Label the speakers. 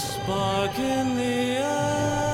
Speaker 1: spark in the air.